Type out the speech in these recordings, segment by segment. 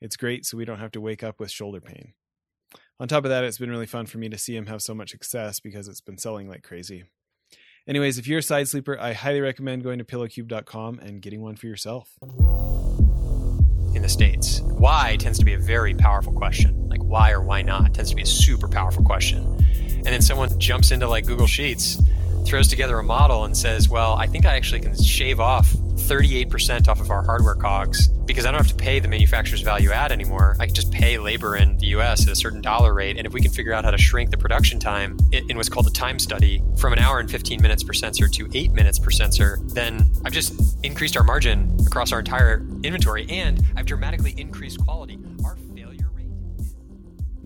it's great so we don't have to wake up with shoulder pain. On top of that, it's been really fun for me to see him have so much success because it's been selling like crazy. Anyways, if you're a side sleeper, I highly recommend going to pillowcube.com and getting one for yourself. In the States, why tends to be a very powerful question. Like, why or why not tends to be a super powerful question. And then someone jumps into like Google Sheets, throws together a model, and says, well, I think I actually can shave off 38% off of our hardware cogs because I don't have to pay the manufacturer's value add anymore. I can just pay labor in the US at a certain dollar rate. And if we can figure out how to shrink the production time in what's called a time study from an hour and 15 minutes per sensor to eight minutes per sensor, then I've just increased our margin across our entire inventory and I've dramatically increased quality.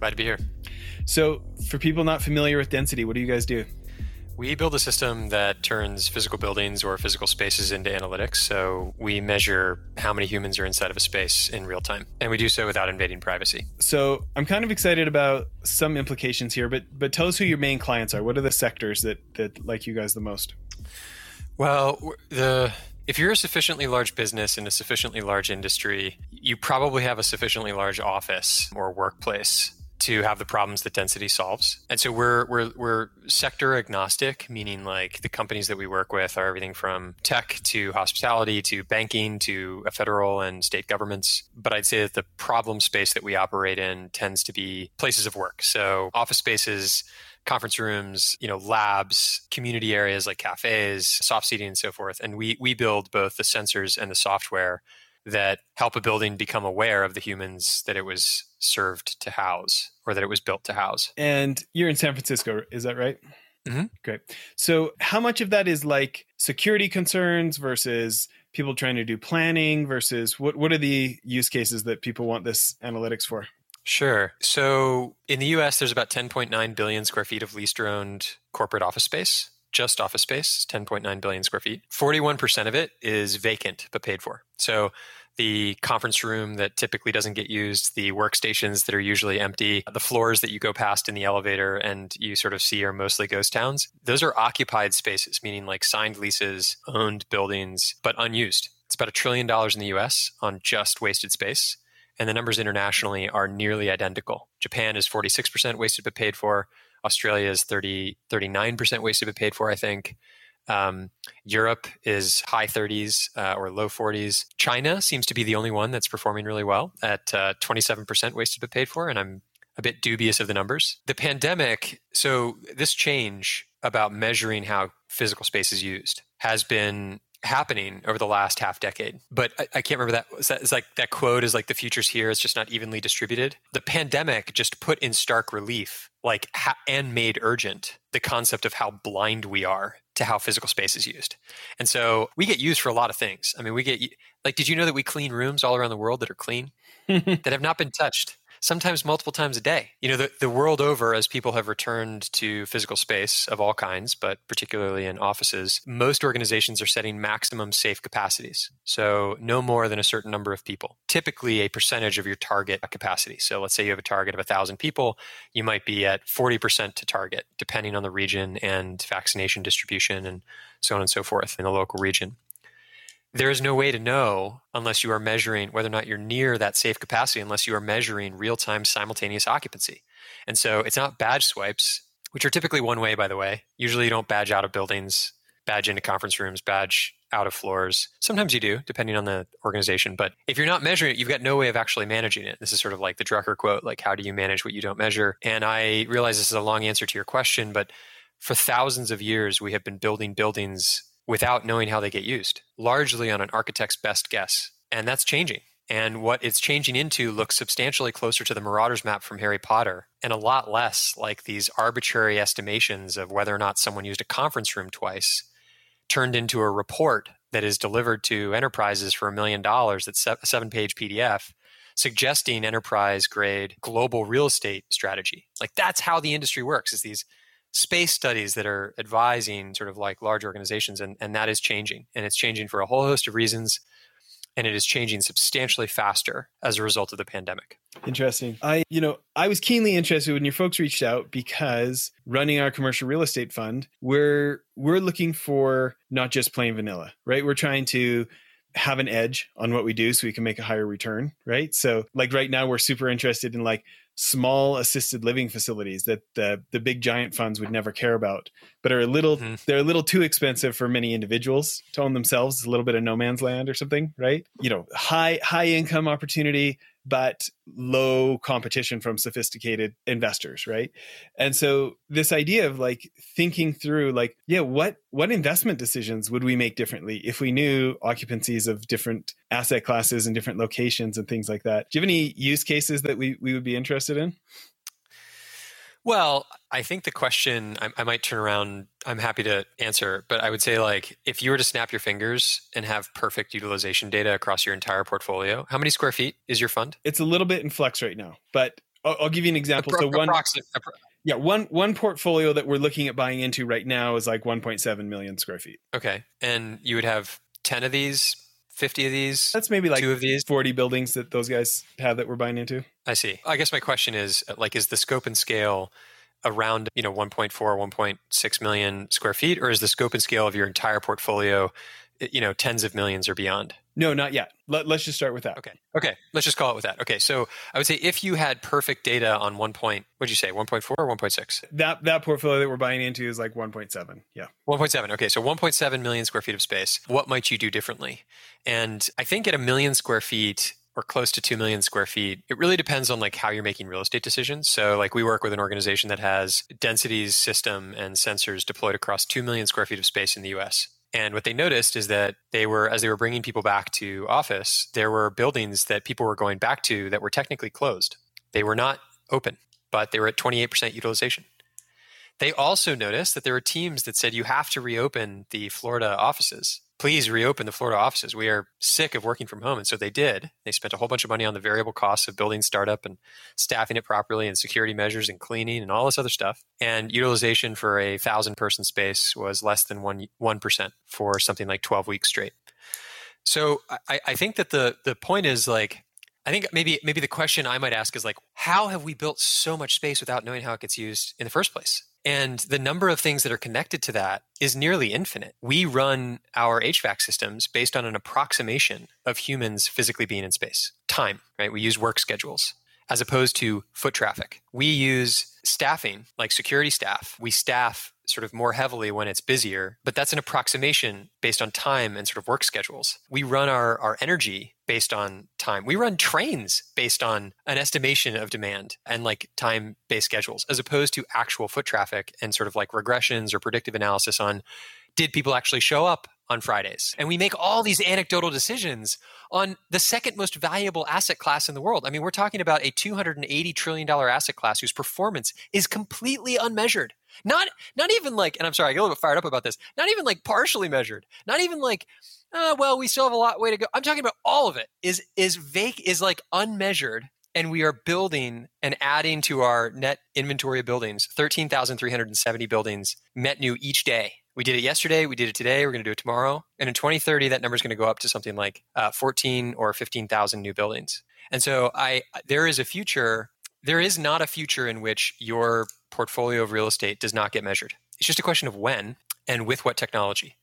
Glad to be here. So, for people not familiar with Density, what do you guys do? We build a system that turns physical buildings or physical spaces into analytics. So we measure how many humans are inside of a space in real time, and we do so without invading privacy. So I'm kind of excited about some implications here, but but tell us who your main clients are. What are the sectors that that like you guys the most? Well, the if you're a sufficiently large business in a sufficiently large industry, you probably have a sufficiently large office or workplace to have the problems that density solves. And so we're we're we're sector agnostic, meaning like the companies that we work with are everything from tech to hospitality to banking to federal and state governments. But I'd say that the problem space that we operate in tends to be places of work. So office spaces conference rooms, you know, labs, community areas like cafes, soft seating and so forth. And we we build both the sensors and the software that help a building become aware of the humans that it was served to house or that it was built to house. And you're in San Francisco, is that right? Mm-hmm. Great. So, how much of that is like security concerns versus people trying to do planning versus what, what are the use cases that people want this analytics for? Sure. So, in the US, there's about 10.9 billion square feet of leased or owned corporate office space just office space, 10.9 billion square feet. 41% of it is vacant but paid for. So the conference room that typically doesn't get used, the workstations that are usually empty, the floors that you go past in the elevator and you sort of see are mostly ghost towns. Those are occupied spaces, meaning like signed leases, owned buildings, but unused. It's about a trillion dollars in the US on just wasted space. And the numbers internationally are nearly identical. Japan is 46% wasted but paid for. Australia is 30, 39% wasted but paid for, I think. Um, Europe is high 30s uh, or low 40s. China seems to be the only one that's performing really well at uh, 27% wasted but paid for, and I'm a bit dubious of the numbers. The pandemic, so this change about measuring how physical space is used has been happening over the last half decade. But I, I, can't remember that. It's like that quote is like the future's here. It's just not evenly distributed. The pandemic just put in stark relief, like ha- and made urgent the concept of how blind we are to how physical space is used. And so we get used for a lot of things. I mean, we get like, did you know that we clean rooms all around the world that are clean that have not been touched? Sometimes multiple times a day. You know, the, the world over, as people have returned to physical space of all kinds, but particularly in offices, most organizations are setting maximum safe capacities. So, no more than a certain number of people, typically a percentage of your target capacity. So, let's say you have a target of 1,000 people, you might be at 40% to target, depending on the region and vaccination distribution and so on and so forth in the local region there is no way to know unless you are measuring whether or not you're near that safe capacity unless you are measuring real-time simultaneous occupancy and so it's not badge swipes which are typically one way by the way usually you don't badge out of buildings badge into conference rooms badge out of floors. Sometimes you do, depending on the organization. But if you're not measuring it, you've got no way of actually managing it. This is sort of like the Drucker quote, like, how do you manage what you don't measure? And I realize this is a long answer to your question, but for thousands of years, we have been building buildings without knowing how they get used, largely on an architect's best guess. And that's changing. And what it's changing into looks substantially closer to the Marauders map from Harry Potter and a lot less like these arbitrary estimations of whether or not someone used a conference room twice turned into a report that is delivered to enterprises for a million dollars that's a seven page PDF suggesting enterprise grade global real estate strategy. Like that's how the industry works is these space studies that are advising sort of like large organizations and, and that is changing and it's changing for a whole host of reasons and it is changing substantially faster as a result of the pandemic. Interesting. I, you know, I was keenly interested when your folks reached out because running our commercial real estate fund, we're we're looking for not just plain vanilla, right? We're trying to have an edge on what we do so we can make a higher return, right? So like right now we're super interested in like small assisted living facilities that the the big giant funds would never care about, but are a little mm-hmm. they're a little too expensive for many individuals to own themselves. It's a little bit of no man's land or something, right? You know, high high income opportunity, but low competition from sophisticated investors right? And so this idea of like thinking through like yeah what what investment decisions would we make differently if we knew occupancies of different asset classes and different locations and things like that? Do you have any use cases that we, we would be interested in well, I think the question I, I, might turn around. I'm happy to answer, but I would say like if you were to snap your fingers and have perfect utilization data across your entire portfolio, how many square feet is your fund? It's a little bit in flux right now, but I'll, I'll give you an example. Appro- so one, yeah, one one portfolio that we're looking at buying into right now is like 1.7 million square feet. Okay, and you would have 10 of these 50 of these? That's maybe like two of these 40 buildings that those guys have that we're buying into. I see. I guess my question is uh, like is the scope and scale around, you know, 1.4 1.6 million square feet or is the scope and scale of your entire portfolio you know, tens of millions or beyond? No, not yet. Let, us just start with that. Okay. Okay. Let's just call it with that. Okay. So I would say if you had perfect data on one point, what'd you say, 1.4 or 1.6? That that portfolio that we're buying into is like 1.7. Yeah. 1.7. Okay. So 1.7 million square feet of space. What might you do differently? And I think at a million square feet, or close to 2 million square feet it really depends on like how you're making real estate decisions so like we work with an organization that has Density's system and sensors deployed across 2 million square feet of space in the us and what they noticed is that they were, as they were bringing people back to office, there were buildings that people were going back to that were technically closed. They were not open, but they were at 28% utilization. They also noticed that there were teams that said you have to reopen the Florida offices please reopen the Florida offices. We are sick of working from home. And so they did. They spent a whole bunch of money on the variable costs of building startup and staffing it properly and security measures and cleaning and all this other stuff. And utilization for a thousand person space was less than one one percent for something like 12 weeks straight. So I, I think that the the point is like I think maybe maybe the question I might ask is like, how have we built so much space without knowing how it gets used in the first place? And the number of things that are connected to that is nearly infinite. We run our HVAC systems based on an approximation of humans physically being in space. Time, right? We use work schedules as opposed to foot traffic. We use staffing, like security staff. We staff sort of more heavily when it's busier, but that's an approximation based on time and sort of work schedules. We run our, our energy based on time. We run trains based on an estimation of demand and like time based schedules, as opposed to actual foot traffic and sort of like regressions or predictive analysis on did people actually show up on Fridays? And we make all these anecdotal decisions on the second most valuable asset class in the world. I mean, we're talking about a $280 trillion asset class whose performance is completely unmeasured. Not not even like, and I'm sorry, I get a little bit fired up about this, not even like partially measured, not even like uh, well, we still have a lot way to go. I'm talking about all of it is is vague is like unmeasured, and we are building and adding to our net inventory of buildings. Thirteen thousand three hundred and seventy buildings met new each day. We did it yesterday. We did it today. We're going to do it tomorrow. And in 2030, that number is going to go up to something like uh, 14 or 15,000 new buildings. And so, I there is a future. There is not a future in which your portfolio of real estate does not get measured. It's just a question of when and with what technology.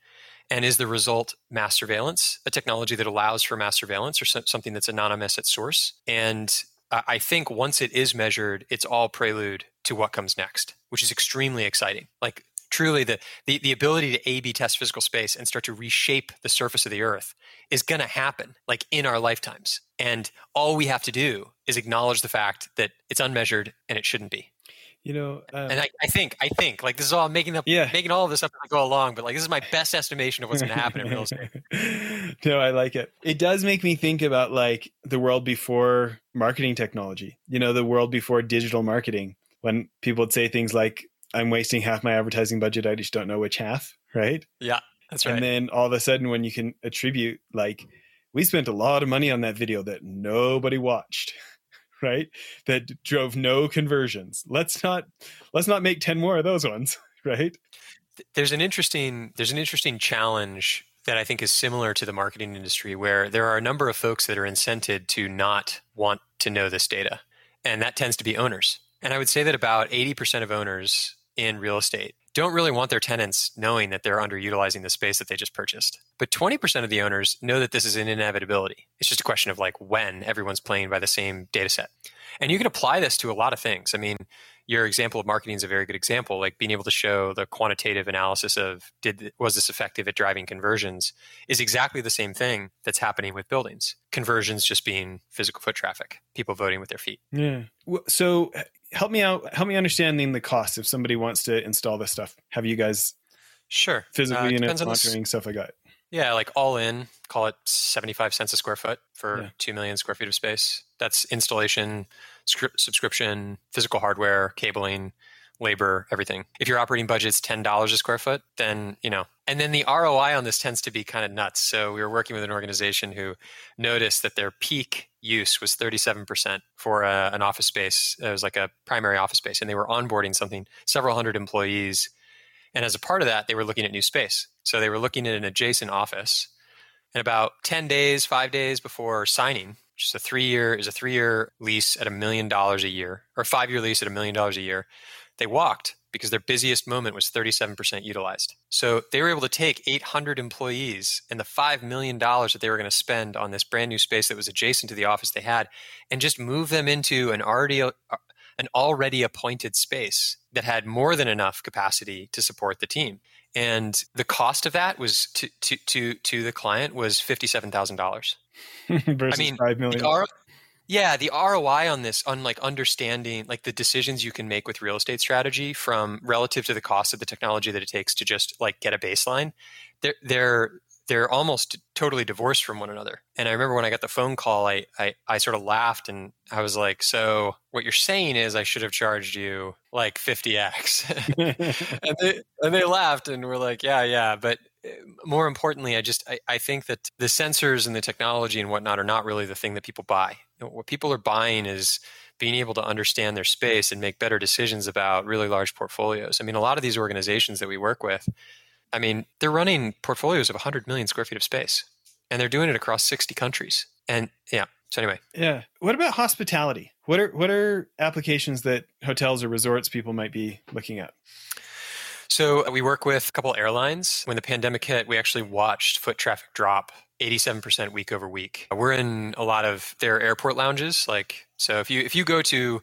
And is the result mass surveillance, a technology that allows for mass surveillance or something that's anonymous at source? And I think once it is measured, it's all prelude to what comes next, which is extremely exciting. Like truly the, the the ability to A/B test physical space and start to reshape the surface of the Earth is going to happen, like in our lifetimes. And all we have to do is acknowledge the fact that it's unmeasured and it shouldn't be. You know, uh, and I, I, think I think like this is all I'm making up, yeah. making all of this up as I go along. But like this is my best estimation of what's going to happen in real estate. no, I like it. It does make me think about like the world before marketing technology. You know, the world before digital marketing, when people would say things like, "I'm wasting half my advertising budget. I just don't know which half." Right? Yeah, that's right. And then all of a sudden, when you can attribute like, we spent a lot of money on that video that nobody watched right? That drove no conversions. Let's not let's not make 10 more of those ones, right? There's an interesting there's an interesting challenge that I think is similar to the marketing industry where there are a number of folks that are incented to not want to know this data. And that tends to be owners. And I would say that about 80% of owners in real estate don't really want their tenants knowing that they're underutilizing the space that they just purchased. But 20% of the owners know that this is an inevitability. It's just a question of like when everyone's playing by the same data set. And you can apply this to a lot of things. I mean, your example of marketing is a very good example like being able to show the quantitative analysis of did was this effective at driving conversions is exactly the same thing that's happening with buildings conversions just being physical foot traffic people voting with their feet yeah so help me out help me understanding the cost if somebody wants to install this stuff have you guys sure physically uh, units monitoring stuff like that yeah like all in call it 75 cents a square foot for yeah. 2 million square feet of space that's installation subscription physical hardware cabling labor, everything. If your operating budget's ten dollars a square foot, then you know. And then the ROI on this tends to be kind of nuts. So we were working with an organization who noticed that their peak use was 37% for a, uh, an office space. It was like a primary office space, and they were onboarding something several hundred employees. And as a part of that, they were looking at new space. So they were looking at an adjacent office. And about 10 days, five days before signing, is a three year is a three year lease at a million dollars a year, or five year lease at a million dollars a year, they walked because their busiest moment was 37% utilized. So they were able to take 800 employees and the $5 million that they were going to spend on this brand new space that was adjacent to the office they had and just move them into an already uh, an already appointed space that had more than enough capacity to support the team. And the cost of that was to to to, to the client was $57,000. I mean, 5 million. The, yeah, the ROI on this, on like understanding like the decisions you can make with real estate strategy from relative to the cost of the technology that it takes to just like get a baseline, they're they're they're almost totally divorced from one another. And I remember when I got the phone call, I, I, I sort of laughed and I was like, so what you're saying is I should have charged you like 50x. and, they, and they laughed and were like, yeah, yeah. But more importantly, I just, I, I think that the sensors and the technology and whatnot are not really the thing that people buy. What people are buying is being able to understand their space and make better decisions about really large portfolios. I mean, a lot of these organizations that we work with, I mean, they're running portfolios of 100 million square feet of space, and they're doing it across 60 countries. And yeah, so anyway, yeah. What about hospitality? What are what are applications that hotels or resorts people might be looking at? So uh, we work with a couple airlines. When the pandemic hit, we actually watched foot traffic drop 87% week over week. We're in a lot of their airport lounges. Like, so if you if you go to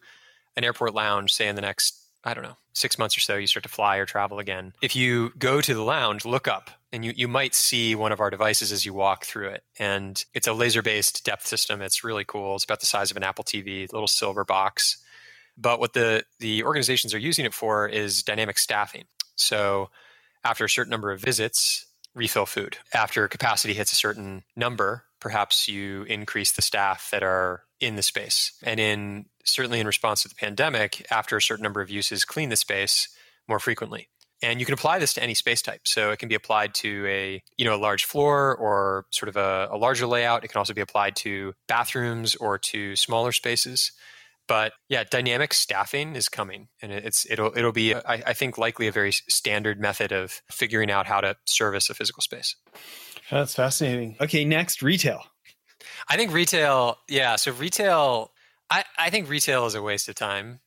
an airport lounge, say in the next I don't know, six months or so, you start to fly or travel again. If you go to the lounge, look up and you, you might see one of our devices as you walk through it. And it's a laser based depth system. It's really cool. It's about the size of an Apple TV, little silver box. But what the, the organizations are using it for is dynamic staffing. So after a certain number of visits, refill food. After capacity hits a certain number, perhaps you increase the staff that are in the space. And in certainly in response to the pandemic, after a certain number of uses, clean the space more frequently. And you can apply this to any space type. So it can be applied to a, you know, a large floor or sort of a, a larger layout. It can also be applied to bathrooms or to smaller spaces. But yeah, dynamic staffing is coming, and it's it'll it'll be uh, I, I think likely a very standard method of figuring out how to service a physical space. Oh, that's fascinating. Okay, next retail. I think retail, yeah. So retail, I, I think retail is a waste of time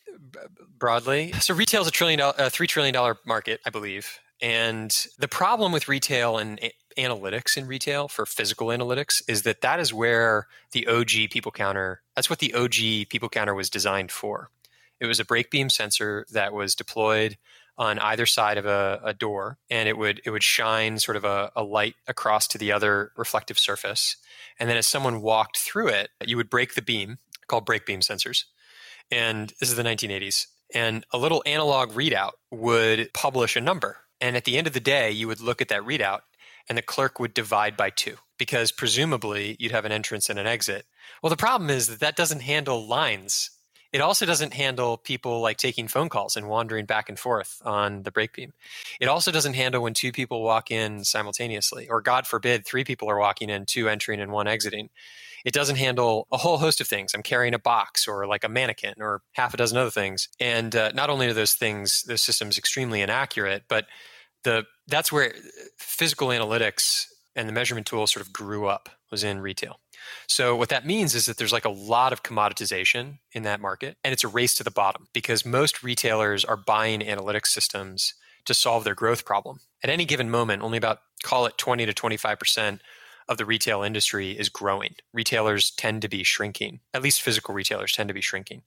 broadly. So retail is a trillion a uh, three trillion dollar market, I believe. And the problem with retail and eh, analytics in retail for physical analytics is that that is where the OG people counter, that's what the OG people counter was designed for. It was a break beam sensor that was deployed on either side of a, a door and it would it would shine sort of a, a light across to the other reflective surface. And then as someone walked through it you would break the beam called break beam sensors. And this is the 1980s and a little analog readout would publish a number. And at the end of the day you would look at that readout and the clerk would divide by two because presumably you'd have an entrance and an exit well the problem is that that doesn't handle lines it also doesn't handle people like taking phone calls and wandering back and forth on the break beam. It also doesn't handle when two people walk in simultaneously, or God forbid, three people are walking in, two entering and one exiting. It doesn't handle a whole host of things. I'm carrying a box or like a mannequin or half a dozen other things. And uh, not only are those things, those systems extremely inaccurate, but the that's where physical analytics and the measurement tools sort of grew up was in retail. So what that means is that there's like a lot of commoditization in that market and it's a race to the bottom because most retailers are buying analytics systems to solve their growth problem. At any given moment, only about call it 20 to 25% of the retail industry is growing. Retailers tend to be shrinking. At least physical retailers tend to be shrinking.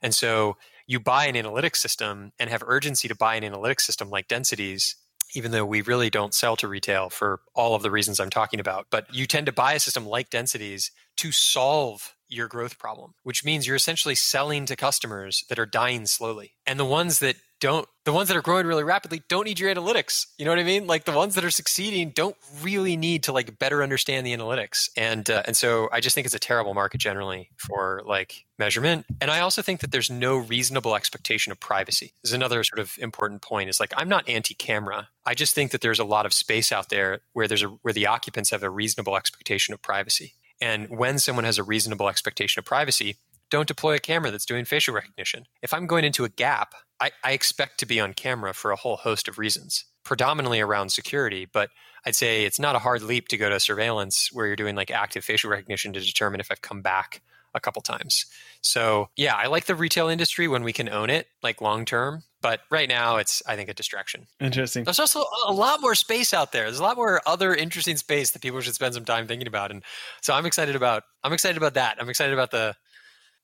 And so you buy an analytics system and have urgency to buy an analytics system like Density's even though we really don't sell to retail for all of the reasons I'm talking about. But you tend to buy a system like Density's to solve your growth problem, which means you're essentially selling to customers that are dying slowly. And the ones that don't the ones that are growing really rapidly don't need your analytics. You know what i mean? Like the ones that are succeeding don't really need to like better understand the analytics. And uh, and so i just think it's a terrible market generally for like measurement. And i also think that there's no reasonable expectation of privacy this is another sort of important point. Is like i'm not anti-camera. I just think that there's a lot of space out there where there's a where the occupants have a reasonable expectation of privacy. And when someone has a reasonable expectation of privacy don't deploy a camera that's doing facial recognition. If I'm going into a gap, I, I, expect to be on camera for a whole host of reasons, predominantly around security. But I'd say it's not a hard leap to go to surveillance where you're doing like active facial recognition to determine if I've come back a couple times. So yeah, I like the retail industry when we can own it, like long term. But right now, it's I think a distraction. Interesting. There's also a lot more space out there. There's a lot more other interesting space that people should spend some time thinking about. And so I'm excited about. I'm excited about that. I'm excited about the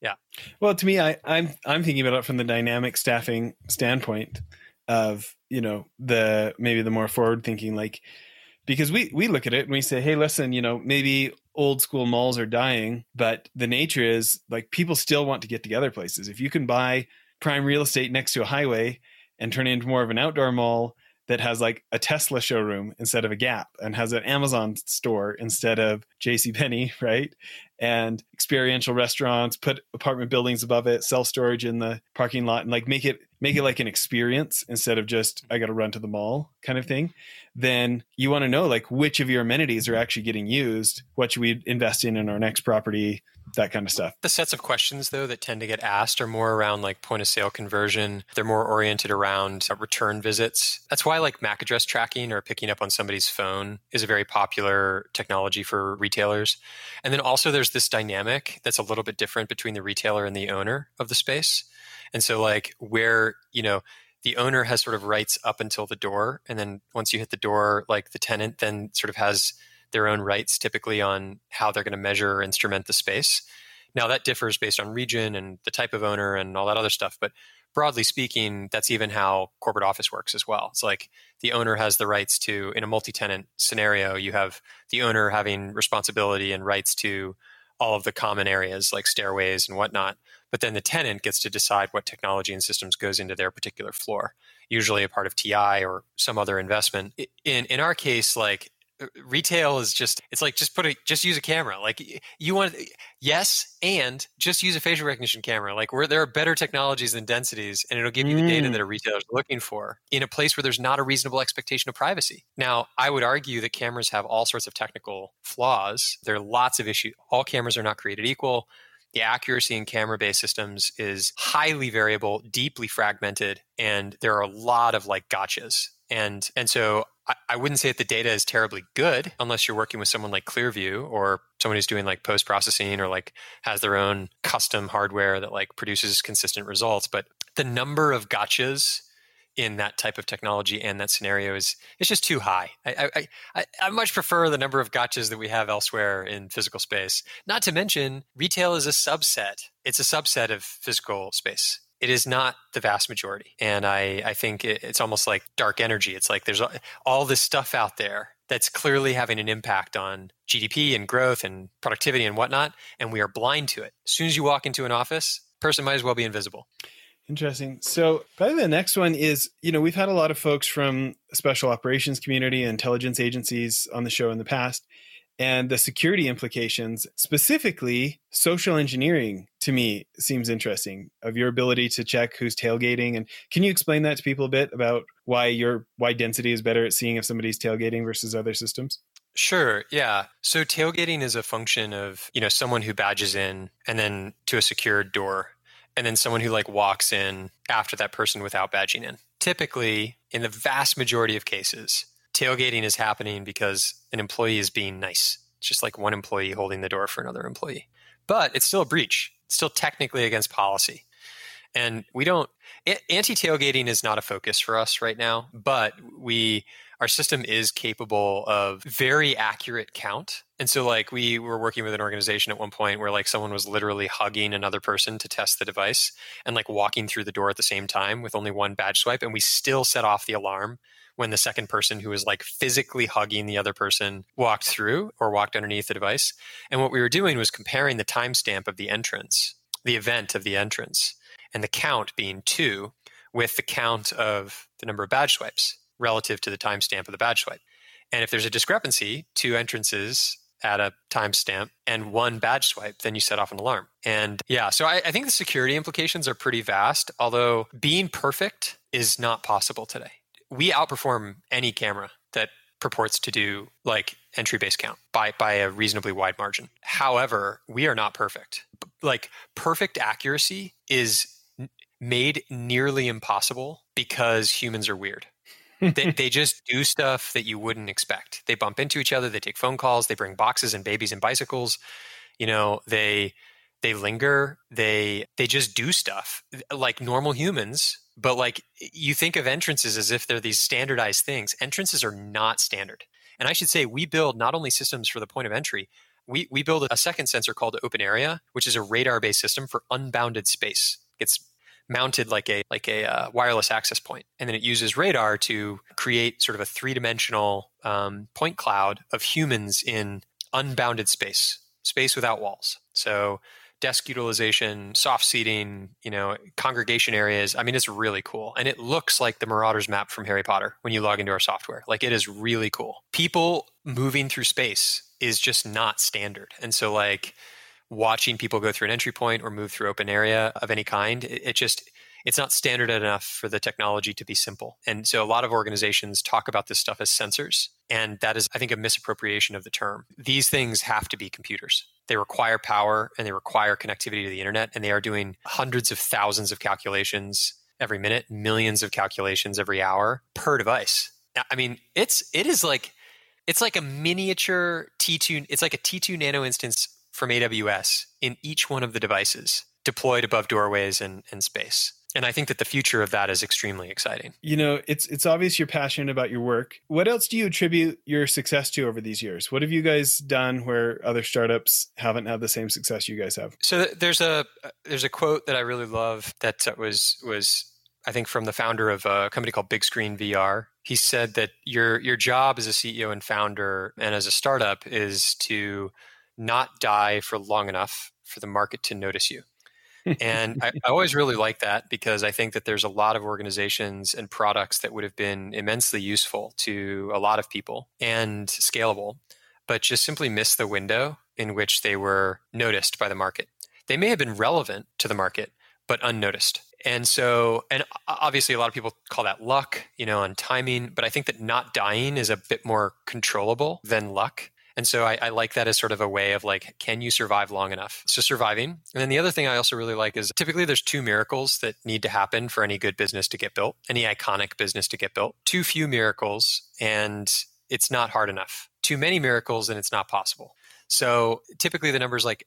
yeah. Well, to me, I, I'm I'm thinking about it from the dynamic staffing standpoint of you know the maybe the more forward thinking like because we we look at it and we say hey listen you know maybe old school malls are dying but the nature is like people still want to get together places if you can buy prime real estate next to a highway and turn it into more of an outdoor mall that has like a Tesla showroom instead of a Gap and has an Amazon store instead of J.C. Penney, right? And experiential restaurants, put apartment buildings above it, self storage in the parking lot, and like make it make it like an experience instead of just I got to run to the mall kind of thing. Then you want to know like which of your amenities are actually getting used. What should we invest in in our next property? That kind of stuff. The sets of questions, though, that tend to get asked are more around like point of sale conversion. They're more oriented around uh, return visits. That's why like MAC address tracking or picking up on somebody's phone is a very popular technology for retailers. And then also there's this dynamic that's a little bit different between the retailer and the owner of the space. And so, like, where, you know, the owner has sort of rights up until the door. And then once you hit the door, like the tenant then sort of has their own rights typically on how they're going to measure or instrument the space. Now that differs based on region and the type of owner and all that other stuff, but broadly speaking, that's even how corporate office works as well. It's like the owner has the rights to in a multi-tenant scenario, you have the owner having responsibility and rights to all of the common areas like stairways and whatnot. But then the tenant gets to decide what technology and systems goes into their particular floor, usually a part of TI or some other investment. In in our case, like retail is just it's like just put a just use a camera like you want yes and just use a facial recognition camera like where there are better technologies than Density's and it'll give you mm. the data that a retailer is looking for in a place where there's not a reasonable expectation of privacy now i would argue that cameras have all sorts of technical flaws there are lots of issues all cameras are not created equal the accuracy in camera based systems is highly variable, deeply fragmented, and there are a lot of like gotchas. And and so I, wouldn't say that the data is terribly good unless you're working with someone like Clearview or someone who's doing like post processing or like has their own custom hardware that like produces consistent results. But the number of gotchas in that type of technology and that scenario is it's just too high. I, I, I, I, much prefer the number of gotchas that we have elsewhere in physical space. Not to mention, retail is a subset. It's a subset of physical space It is not the vast majority. And I, I think it, it's almost like dark energy. It's like there's all this stuff out there that's clearly having an impact on GDP and growth and productivity and whatnot. And we are blind to it. As soon as you walk into an office, person might as well be invisible. Interesting. So, probably the next one is you know, we've had a lot of folks from special operations community intelligence agencies on the show in the past and the security implications specifically social engineering to me seems interesting of your ability to check who's tailgating and can you explain that to people a bit about why your why density is better at seeing if somebody's tailgating versus other systems Sure. Yeah. So tailgating is a function of, you know, someone who badges in and then to a secured door and then someone who like walks in after that person without badging in. Typically, in the vast majority of cases, tailgating is happening because an employee is being nice. It's just like one employee holding the door for another employee. But it's still a breach. It's still technically against policy. And we don't anti tailgating is not a focus for us right now, but we our system is capable of very accurate count. And so like we were working with an organization at one point where like someone was literally hugging another person to test the device and like walking through the door at the same time with only one badge swipe and we still set off the alarm when the second person who was like physically hugging the other person walked through or walked underneath the device. And what we were doing was comparing the timestamp of the entrance, the event of the entrance, and the count being two with the count of the number of badge swipes relative to the timestamp of the badge swipe. And if there's a discrepancy, two entrances at a timestamp and one badge swipe, then you set off an alarm. And yeah, so I, I, think the security implications are pretty vast, although being perfect is not possible today we outperform any camera that purports to do like entry base count by by a reasonably wide margin. However, we are not perfect. Like perfect accuracy is made nearly impossible because humans are weird. they, they just do stuff that you wouldn't expect. They bump into each other. They take phone calls. They bring boxes and babies and bicycles. You know, they they linger. They they just do stuff like normal humans but like you think of entrances as if they're these standardized things. Entrances are not standard. And I should say we build not only systems for the point of entry, we, we build a second sensor called Open Area, which is a radar-based system for unbounded space. It's mounted like a like a uh, wireless access point, and then it uses radar to create sort of a three-dimensional um, point cloud of humans in unbounded space, space without walls. So desk utilization, soft seating, you know, congregation areas. I mean, it's really cool. And it looks like the Marauders map from Harry Potter when you log into our software. Like it is really cool. People moving through space is just not standard. And so like watching people go through an entry point or move through open area of any kind, it, it just it's not standard enough for the technology to be simple. And so a lot of organizations talk about this stuff as sensors. And that is, I think, a misappropriation of the term. These things have to be computers. They require power and they require connectivity to the internet. And they are doing hundreds of thousands of calculations every minute, millions of calculations every hour per device. I mean, it's it is like it's like a miniature T2, it's like a T2 nano instance from AWS in each one of the devices deployed above doorways and, and space and I think that the future of that is extremely exciting. You know, it's it's obvious you're passionate about your work. What else do you attribute your success to over these years? What have you guys done where other startups haven't had the same success you guys have? So there's a uh, there's a quote that I really love that uh, was was I think from the founder of a company called Big Screen VR. He said that your your job as a CEO and founder and as a startup is to not die for long enough for the market to notice you and I, I, always really like that because I think that there's a lot of organizations and products that would have been immensely useful to a lot of people and scalable, but just simply missed the window in which they were noticed by the market. They may have been relevant to the market, but unnoticed. And so, and obviously, a lot of people call that luck, you know, and timing. But I think that not dying is a bit more controllable than luck. And so I, I, like that as sort of a way of like, can you survive long enough? So surviving. And then the other thing I also really like is typically there's two miracles that need to happen for any good business to get built, any iconic business to get built. Too few miracles, and it's not hard enough. Too many miracles, and it's not possible. So typically the numbers like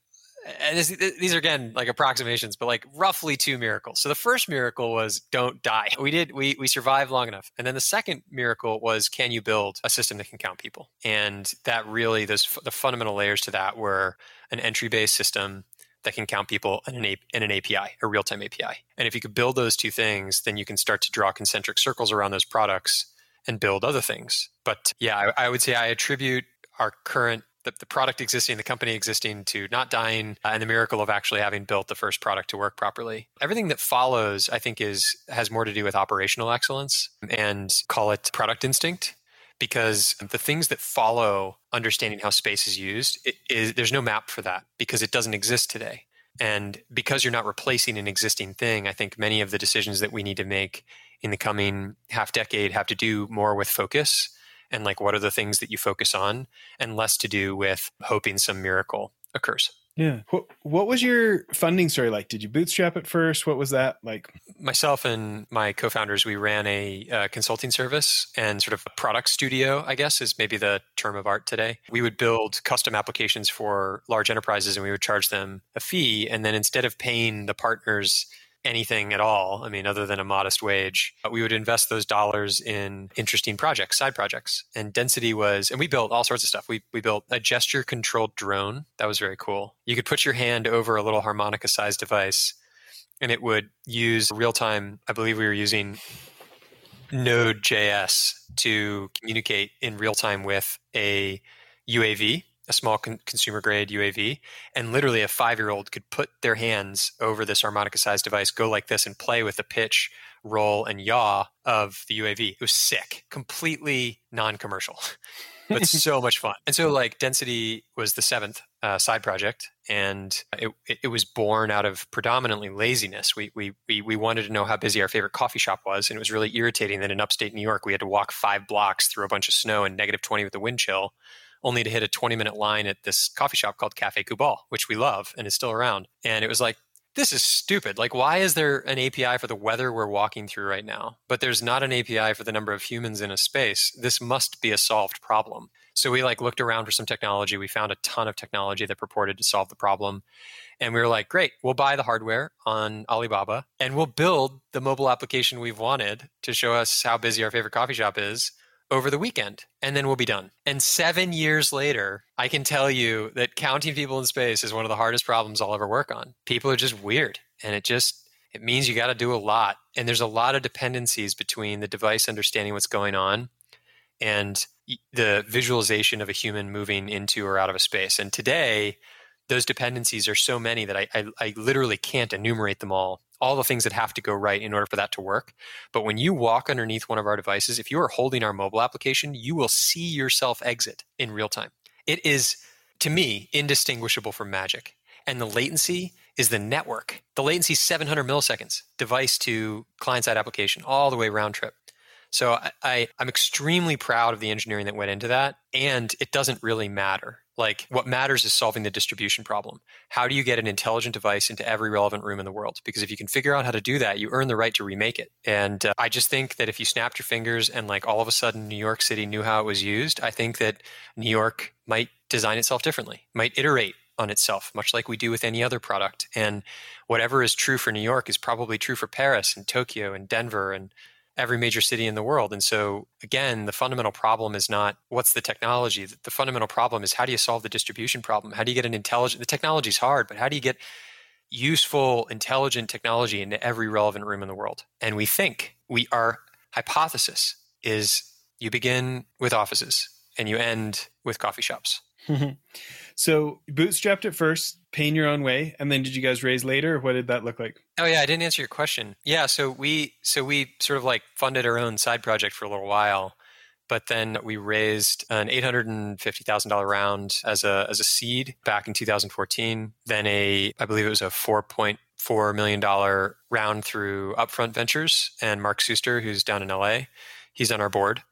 and this, these are again like approximations, but like roughly two miracles. So the first miracle was don't die. We did we we survived long enough, and then the second miracle was can you build a system that can count people? And that really those the fundamental layers to that were an entry based system that can count people in an, in an API, a real time API. And if you could build those two things, then you can start to draw concentric circles around those products and build other things. But yeah, I, I would say I attribute our current the, the, product existing, the company existing to not dying, uh, and the miracle of actually having built the first product to work properly. Everything that follows, I think, is has more to do with operational excellence and call it product instinct because the things that follow understanding how space is used it is, there's no map for that because it doesn't exist today and because you're not replacing an existing thing i think many of the decisions that we need to make in the coming half decade have to do more with focus and like what are the things that you focus on and less to do with hoping some miracle occurs yeah. What, what was your funding story like? Did you bootstrap it first? What was that like? Myself and my co founders, we ran a uh, consulting service and sort of a product studio, I guess is maybe the term of art today. We would build custom applications for large enterprises and we would charge them a fee. And then instead of paying the partners, anything at all, I mean, other than a modest wage, uh, we would invest those dollars in interesting projects, side projects. And Density was, and we built all sorts of stuff. We, we built a gesture controlled drone. That was very cool. You could put your hand over a little harmonica sized device and it would use real time. I believe we were using Node.js to communicate in real time with a UAV a small con- consumer grade UAV, and literally a five year old could put their hands over this harmonica sized device, go like this, and play with the pitch, roll, and yaw of the UAV. It was sick, completely non commercial, but so much fun. And so, like, Density was the seventh uh, side project, and it, it was born out of predominantly laziness. We, we, we, we wanted to know how busy our favorite coffee shop was, and it was really irritating that in upstate New York, we had to walk five blocks through a bunch of snow and negative 20 with the wind chill only to hit a 20 minute line at this coffee shop called Cafe Kubal, which we love and is still around. And it was like, this is stupid. Like, why is there an API for the weather we're walking through right now? But there's not an API for the number of humans in a space. This must be a solved problem. So we like looked around for some technology. We found a ton of technology that purported to solve the problem. And we were like, great, we'll buy the hardware on Alibaba and we'll build the mobile application we've wanted to show us how busy our favorite coffee shop is over the weekend and then we'll be done. And seven years later, I can tell you that counting people in space is one of the hardest problems I'll ever work on. People are just weird and it just, it means you got to do a lot. And there's a lot of dependencies between the device understanding what's going on and the visualization of a human moving into or out of a space. And today, those dependencies are so many that I, I, I literally can't enumerate them all all the things that have to go right in order for that to work. But when you walk underneath one of our devices, if you are holding our mobile application, you will see yourself exit in real time. It is, to me, indistinguishable from magic. And the latency is the network. The latency is 700 milliseconds, device to client side application, all the way round trip. So I, I, I'm extremely proud of the engineering that went into that. And it doesn't really matter like what matters is solving the distribution problem. How do you get an intelligent device into every relevant room in the world? Because if you can figure out how to do that, you earn the right to remake it. And uh, I just think that if you snapped your fingers and like all of a sudden New York City knew how it was used, I think that New York might design itself differently, might iterate on itself, much like we do with any other product. And whatever is true for New York is probably true for Paris and Tokyo and Denver and every major city in the world. And so, again, the fundamental problem is not what's the technology. The fundamental problem is how do you solve the distribution problem? How do you get an intelligent, the technology is hard, but how do you get useful, intelligent technology into every relevant room in the world? And we think we, our hypothesis is you begin with offices and you end with coffee shops. Mm-hmm. So, bootstrapped at first, paying your own way, and then did you guys raise later? what did that look like? Oh yeah, I didn't answer your question. Yeah, so we so we sort of like funded our own side project for a little while, but then we raised an eight hundred and fifty thousand dollar round as a as a seed back in 2014. Then a I believe it was a four point four million dollar round through Upfront Ventures and Mark Suster, who's down in LA. He's on our board.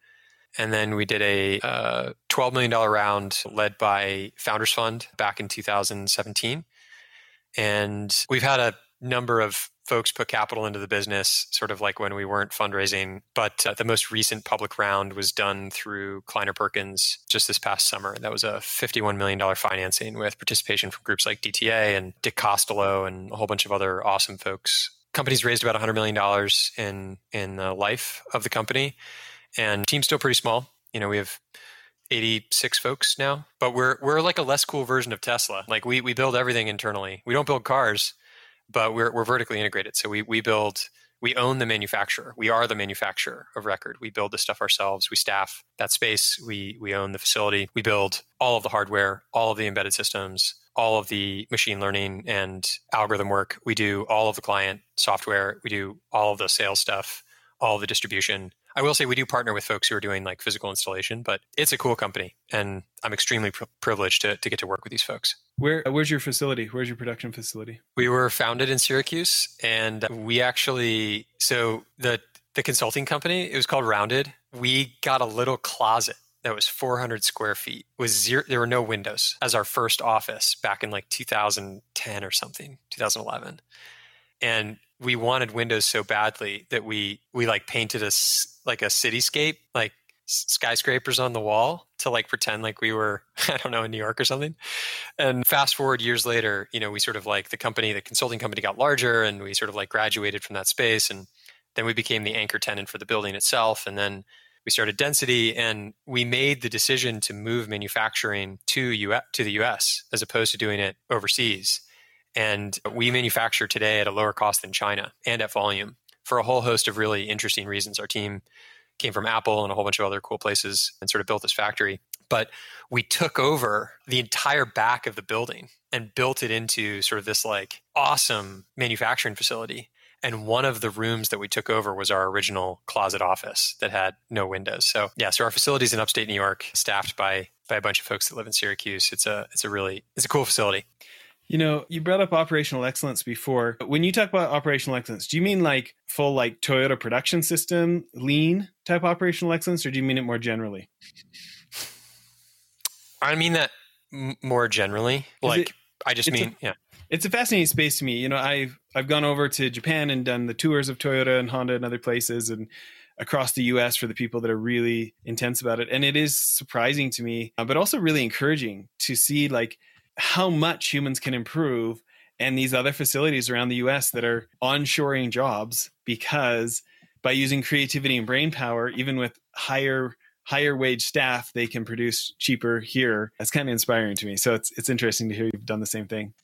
And then we did a uh, $12 million round led by Founders Fund back in 2017. And we've had a number of folks put capital into the business, sort of like when we weren't fundraising. But uh, the most recent public round was done through Kleiner Perkins just this past summer. That was a $51 million financing with participation from groups like DTA and Dick Costolo and a whole bunch of other awesome folks. Companies raised about $100 million in, in the life of the company and team's still pretty small. You know, we have 86 folks now, but we're we're like a less cool version of Tesla. Like we we build everything internally. We don't build cars, but we're we're vertically integrated. So we we build we own the manufacturer. We are the manufacturer of record. We build the stuff ourselves. We staff that space. We we own the facility. We build all of the hardware, all of the embedded systems, all of the machine learning and algorithm work. We do all of the client software. We do all of the sales stuff, all the distribution. I will say we do partner with folks who are doing like physical installation, but it's a cool company, and I'm extremely pr- privileged to, to get to work with these folks. Where where's your facility? Where's your production facility? We were founded in Syracuse, and we actually so the the consulting company it was called Rounded. We got a little closet that was 400 square feet was zero there were no windows as our first office back in like 2010 or something 2011 and we wanted windows so badly that we we like painted a like a cityscape like skyscrapers on the wall to like pretend like we were i don't know in new york or something. And fast forward years later you know we sort of like the company the consulting company got larger and we sort of like graduated from that space and then we became the anchor tenant for the building itself and then we started density and we made the decision to move manufacturing to US, to the US as opposed to doing it overseas and we manufacture today at a lower cost than China and at volume for a whole host of really interesting reasons. Our team came from Apple and a whole bunch of other cool places and sort of built this factory. But we took over the entire back of the building and built it into sort of this like awesome manufacturing facility. And one of the rooms that we took over was our original closet office that had no windows. So yeah, so our facilities in upstate New York, staffed by by a bunch of folks that live in Syracuse. It's a it's a really it's a cool facility. You know, you brought up operational excellence before. When you talk about operational excellence, do you mean like full like Toyota production system, lean type operational excellence, or do you mean it more generally? I mean that m- more generally. Like it, I just mean, a, yeah. It's a fascinating space to me. You know, I've I've gone over to Japan and done the tours of Toyota and Honda and other places and across the US for the people that are really intense about it. And it is surprising to me, uh, but also really encouraging to see like how much humans can improve and these other facilities around the US that are onshoring jobs because by using creativity and brain power, even with higher higher wage staff, they can produce cheaper here. That's kind of inspiring to me. So it's it's interesting to hear you've done the same thing.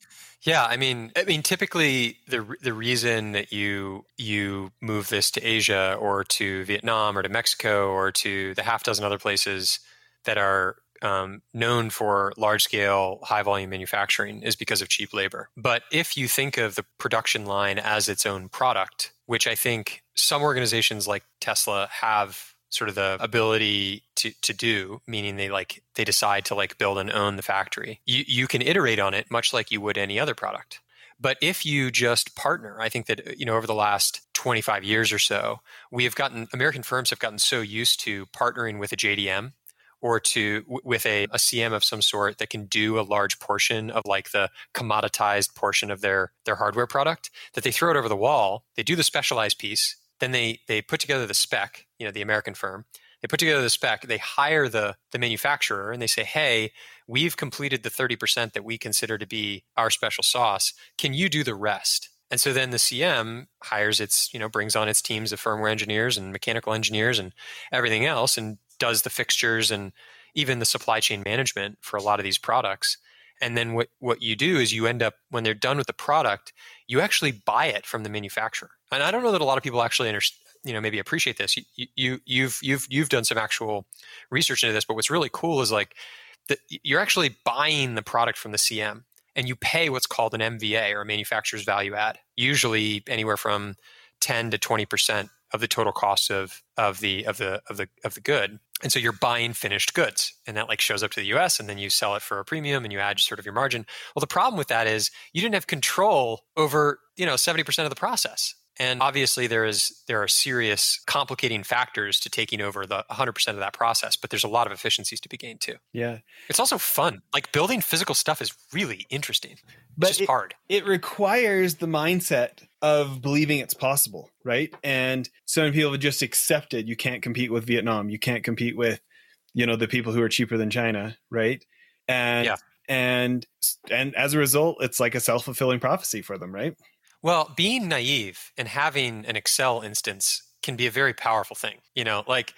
Yeah, I mean, I mean, typically the the reason that you you move this to Asia or to Vietnam or to Mexico or to the half dozen other places that are um, known for large scale, high volume manufacturing is because of cheap labor. But if you think of the production line as its own product, which I think some organizations like Tesla have sort of the ability to, to do meaning they like they decide to like build and own the factory you, you can iterate on it much like you would any other product but if you just partner i think that you know over the last 25 years or so we have gotten american firms have gotten so used to partnering with a jdm or to with a, a CM of some sort that can do a large portion of like the commoditized portion of their their hardware product that they throw it over the wall they do the specialized piece then they they put together the spec you know the american firm they put together the spec they hire the the manufacturer and they say hey we've completed the 30% that we consider to be our special sauce can you do the rest? And so then the cm hires its you know brings on its teams of firmware engineers and mechanical engineers and everything else and does the fixtures and even the supply chain management for a lot of these products. And then what, what you do is you end up, when they're done with the product, you actually buy it from the manufacturer. And I don't know that a lot of people actually understand, you know, maybe appreciate this. You, you, you've, you've, you've done some actual research into this, but what's really cool is like that you're actually buying the product from the CM and you pay what's called an MVA or a manufacturer's value add, usually anywhere from 10 to 20% of the total cost of of the of the of the of the good and so you're buying finished goods and that like shows up to the us and then you sell it for a premium and you add sort of your margin. Well the problem with that is you didn't have control over you know 70% of the process and obviously there is there are serious complicating factors to taking over the 100% of that process but there's a lot of efficiencies to be gained too yeah it's also fun like building physical stuff is really interesting but it's it, hard it requires the mindset of believing it's possible, right? And so many people have just accepted you can't compete with Vietnam, you can't compete with, you know, the people who are cheaper than China, right? And yeah. and and as a result, it's like a self fulfilling prophecy for them, right? Well, being naive and having an Excel instance can be a very powerful thing. You know, like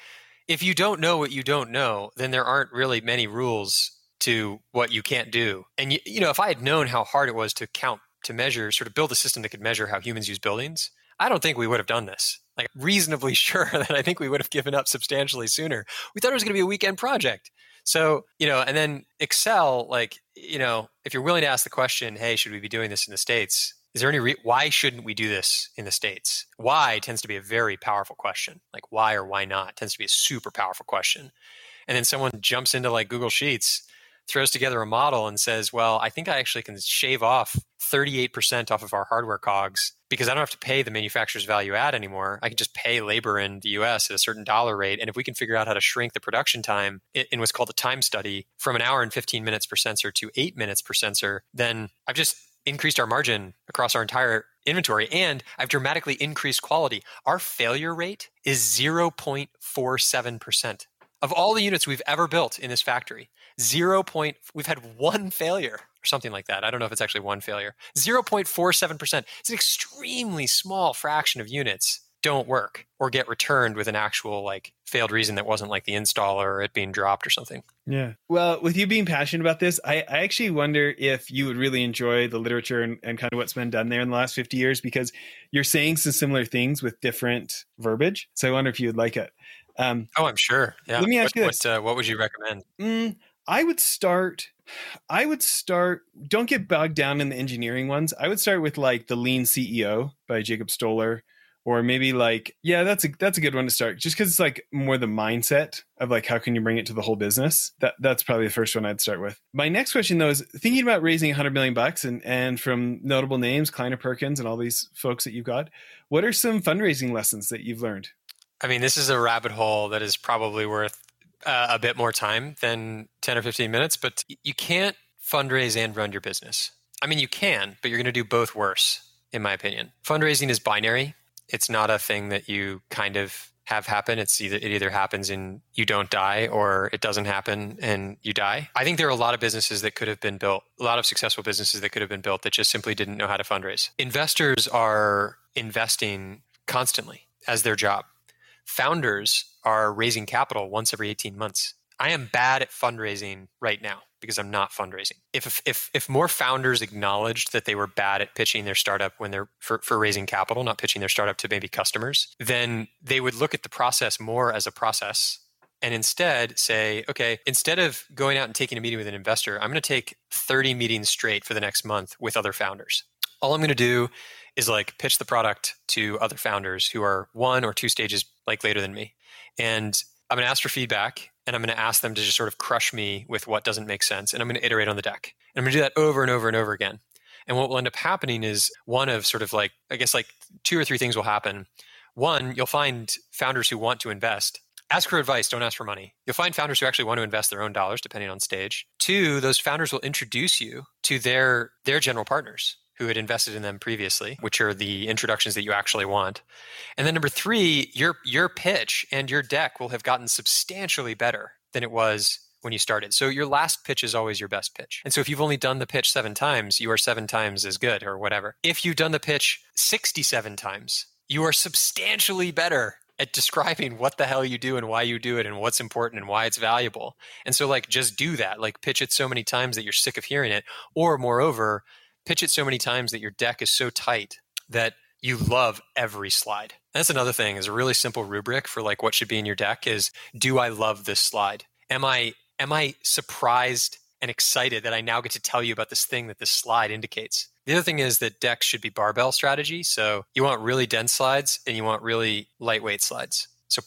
if you don't know what you don't know, then there aren't really many rules to what you can't do. And you, you know, if I had known how hard it was to count, to measure, sort of build a system that could measure how humans use buildings, I don't think we would have done this. Like reasonably sure that I think we would have given up substantially sooner. We thought it was going to be a weekend project. So, you know, and then Excel, like, you know, if you're willing to ask the question, hey, should we be doing this in the States? Is there any re- why shouldn't we do this in the States? Why tends to be a very powerful question. Like why or why not tends to be a super powerful question. And then someone jumps into like Google Sheets, throws together a model and says, well, I think I actually can shave off 38% off of our hardware cogs because I don't have to pay the manufacturer's value add anymore. I can just pay labor in the US at a certain dollar rate. And if we can figure out how to shrink the production time in what's called a time study from an hour and 15 minutes per sensor to eight minutes per sensor, then I've just increased our margin across our entire inventory and I've dramatically increased quality. Our failure rate is 0.47%. Of all the units we've ever built in this factory, 0. Point, we've had one failure or something like that. I don't know if it's actually one failure. 0.47%. It's an extremely small fraction of units don't work or get returned with an actual like failed reason that wasn't like the installer or it being dropped or something. Yeah. Well, with you being passionate about this, I, I actually wonder if you would really enjoy the literature and, and kind of what's been done there in the last 50 years because you're saying some similar things with different verbiage. So I wonder if you would like it. Um, oh, I'm sure. Yeah. Let me ask what, you this. What, uh, what would you recommend? Mm, I would start I would start don't get bogged down in the engineering ones. I would start with like The Lean CEO by Jacob Stoller or maybe like yeah, that's a that's a good one to start just cuz it's like more the mindset of like how can you bring it to the whole business. That that's probably the first one I'd start with. My next question though is thinking about raising 100 million bucks and and from notable names Kleiner Perkins and all these folks that you've got, what are some fundraising lessons that you've learned? I mean, this is a rabbit hole that is probably worth uh, a bit more time than 10 or 15 minutes, but you can't fundraise and run your business. I mean, you can, but you're going to do both worse, in my opinion. Fundraising is binary. It's not a thing that you kind of have happen. It's either it either happens and you don't die or it doesn't happen and you die. I think there are a lot of businesses that could have been built, a lot of successful businesses that could have been built that just simply didn't know how to fundraise. Investors are investing constantly as their job. Founders are raising capital once every 18 months. I am bad at fundraising right now because I'm not fundraising. If if if more founders acknowledged that they were bad at pitching their startup when they're for, for raising capital, not pitching their startup to maybe customers, then they would look at the process more as a process and instead say, okay, instead of going out and taking a meeting with an investor, I'm going to take 30 meetings straight for the next month with other founders. All I'm going to do is like pitch the product to other founders who are one or two stages like later than me. And I'm going to ask for feedback and I'm going to ask them to just sort of crush me with what doesn't make sense. And I'm going to iterate on the deck. And I'm going to do that over and over and over again. And what will end up happening is one of sort of like, I guess like two or three things will happen. One, you'll find founders who want to invest. Ask for advice, don't ask for money. You'll find founders who actually want to invest their own dollars depending on stage. Two, those founders will introduce you to their their general partners who had invested in them previously, which are the introductions that you actually want. And then number three, your your pitch and your deck will have gotten substantially better than it was when you started. So your last pitch is always your best pitch. And so if you've only done the pitch seven times, you are seven times as good or whatever. If you've done the pitch 67 times, you are substantially better at describing what the hell you do and why you do it and what's important and why it's valuable. And so like just do that. Like pitch it so many times that you're sick of hearing it. Or moreover, pitch it so many times that your deck is so tight that you love every slide. That's another thing is a really simple rubric for like what should be in your deck is do I love this slide? Am I am I surprised and excited that I now get to tell you about this thing that this slide indicates? The other thing is that decks should be barbell strategy. So you want really dense slides and you want really lightweight slides. So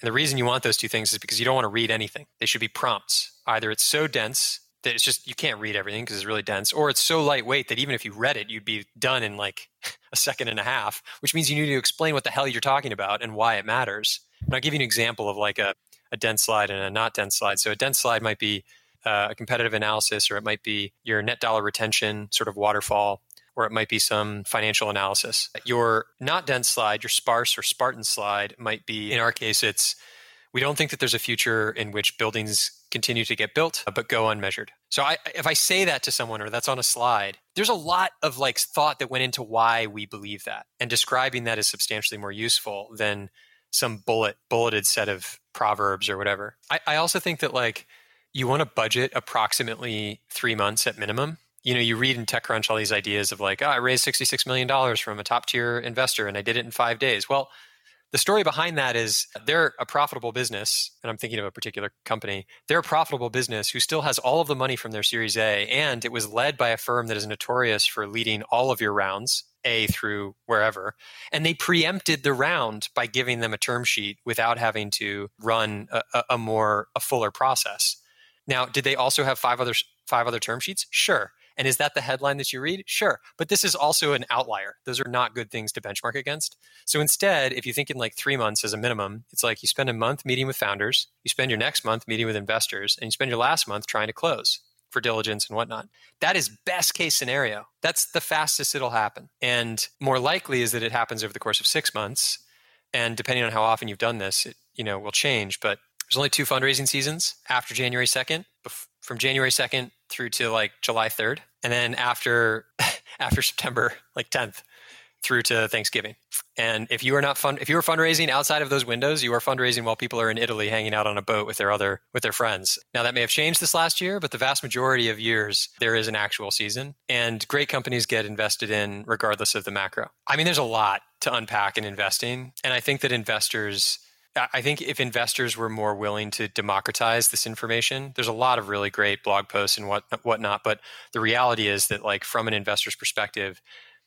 and the reason you want those two things is because you don't want to read anything. They should be prompts. Either it's so dense that it's just you can't read everything because it's really dense, or it's so lightweight that even if you read it, you'd be done in like a second and a half, which means you need to explain what the hell you're talking about and why it matters. And I'll give you an example of like a, a dense slide and a not dense slide. So a dense slide might be uh, a competitive analysis, or it might be your net dollar retention sort of waterfall, or it might be some financial analysis. Your not dense slide, your sparse or Spartan slide might be, in our case, it's we don't think that there's a future in which buildings continue to get built uh, but go unmeasured. So I, if I say that to someone or that's on a slide, there's a lot of like thought that went into why we believe that, and describing that is substantially more useful than some bullet bulleted set of proverbs or whatever. I, I also think that like you want to budget approximately three months at minimum. You know, you read in TechCrunch all these ideas of like, oh, I raised $66 million from a top tier investor and I did it in five days. Well, the story behind that is they're a profitable business, and I'm thinking of a particular company. They're a profitable business who still has all of the money from their Series A, and it was led by a firm that is notorious for leading all of your rounds, A through wherever. And they preempted the round by giving them a term sheet without having to run a, a more a fuller process. Now, did they also have five other five other term sheets? Sure. And is that the headline that you read? Sure. But this is also an outlier. Those are not good things to benchmark against. So instead, if you think in like three months as a minimum, it's like you spend a month meeting with founders, you spend your next month meeting with investors, and you spend your last month trying to close for diligence and whatnot. That is best case scenario. That's the fastest it'll happen. And more likely is that it happens over the course of six months. And depending on how often you've done this, it you know will change. But there's only two fundraising seasons after January 2nd. From January 2nd through to like July 3rd, and then after after September like 10th through to Thanksgiving. And if you are not fund if you are fundraising outside of those windows, you are fundraising while people are in Italy hanging out on a boat with their other with their friends. Now that may have changed this last year, but the vast majority of years there is an actual season and great companies get invested in regardless of the macro. I mean there's a lot to unpack in investing and I think that investors I think if investors were more willing to democratize this information, there's a lot of really great blog posts and what whatnot. But the reality is that, like from an investor's perspective,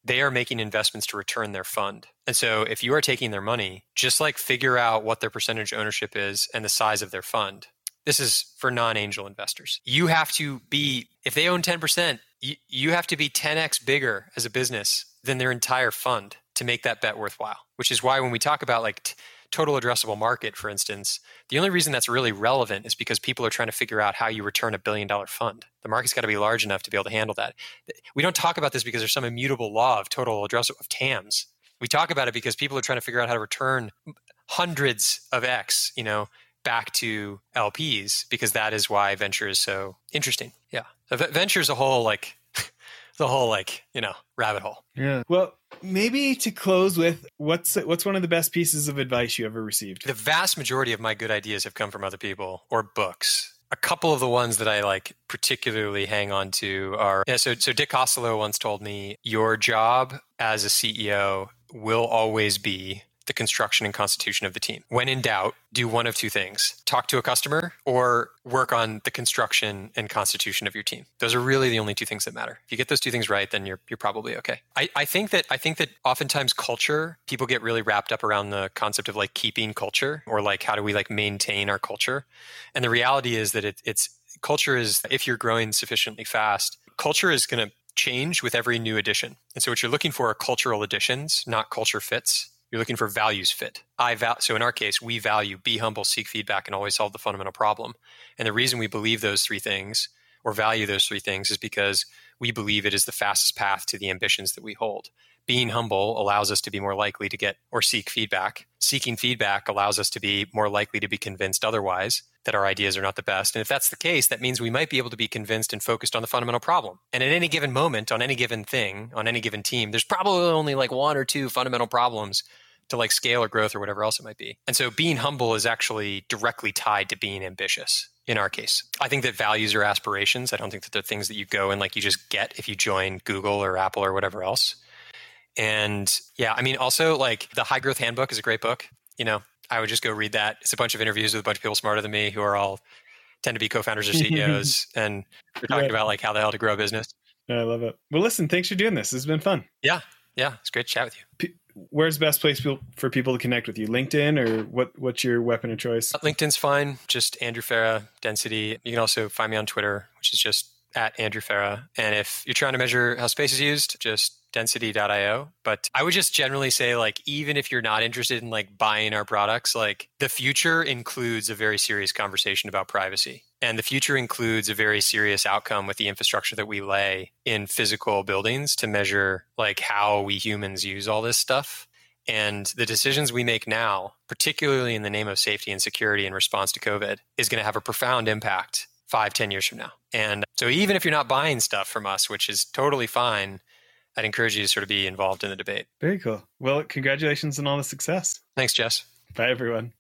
they are making investments to return their fund. And so if you are taking their money, just like figure out what their percentage ownership is and the size of their fund. This is for non-angel investors. You have to be if they own 10%, you, you have to be 10x bigger as a business than their entire fund to make that bet worthwhile. Which is why when we talk about like t- total addressable market, for instance, the only reason that's really relevant is because people are trying to figure out how you return a billion dollar fund. The market's got to be large enough to be able to handle that. We don't talk about this because there's some immutable law of total addressable of TAMs. We talk about it because people are trying to figure out how to return hundreds of X, you know, back to LPs because that is why venture is so interesting. Yeah. Venture is a whole like the whole like you know rabbit hole. Yeah. Well, maybe to close with what's what's one of the best pieces of advice you ever received? The vast majority of my good ideas have come from other people or books. A couple of the ones that I like particularly hang on to are yeah, so so Dick Costolo once told me your job as a CEO will always be the construction and constitution of the team. When in doubt, do one of two things talk to a customer or work on the construction and constitution of your team. Those are really the only two things that matter. If you get those two things right, then you're, you're probably okay. I, I think that I think that oftentimes culture, people get really wrapped up around the concept of like keeping culture or like how do we like maintain our culture. And the reality is that it, it's culture is if you're growing sufficiently fast, culture is going to change with every new addition. And so what you're looking for are cultural additions, not culture fits. You're looking for values fit. I val- so in our case, we value be humble, seek feedback, and always solve the fundamental problem. And the reason we believe those three things or value those three things is because we believe it is the fastest path to the ambitions that we hold. Being humble allows us to be more likely to get or seek feedback. Seeking feedback allows us to be more likely to be convinced otherwise that our ideas are not the best. And if that's the case, that means we might be able to be convinced and focused on the fundamental problem. And at any given moment, on any given thing, on any given team, there's probably only like one or two fundamental problems to like scale or growth or whatever else it might be. And so being humble is actually directly tied to being ambitious in our case. I think that values are aspirations. I don't think that they're things that you go and like you just get if you join Google or Apple or whatever else. And yeah, I mean, also like the High Growth Handbook is a great book. You know, I would just go read that. It's a bunch of interviews with a bunch of people smarter than me who are all tend to be co-founders or CEOs, and we're talking about like how the hell to grow a business. I love it. Well, listen, thanks for doing this. It's been fun. Yeah, yeah, it's great to chat with you. P- where's the best place for people to connect with you? LinkedIn or what? What's your weapon of choice? Uh, LinkedIn's fine. Just Andrew Farah Density. You can also find me on Twitter, which is just at Andrew Farah. And if you're trying to measure how space is used, just density.io. But I would just generally say, like, even if you're not interested in like buying our products, like the future includes a very serious conversation about privacy. And the future includes a very serious outcome with the infrastructure that we lay in physical buildings to measure like how we humans use all this stuff. And the decisions we make now, particularly in the name of safety and security in response to COVID, is going to have a profound impact five, ten years from now. And so even if you're not buying stuff from us, which is totally fine, I'd encourage you to sort of be involved in the debate. Very cool. Well, congratulations on all the success. Thanks, Jess. Bye, everyone.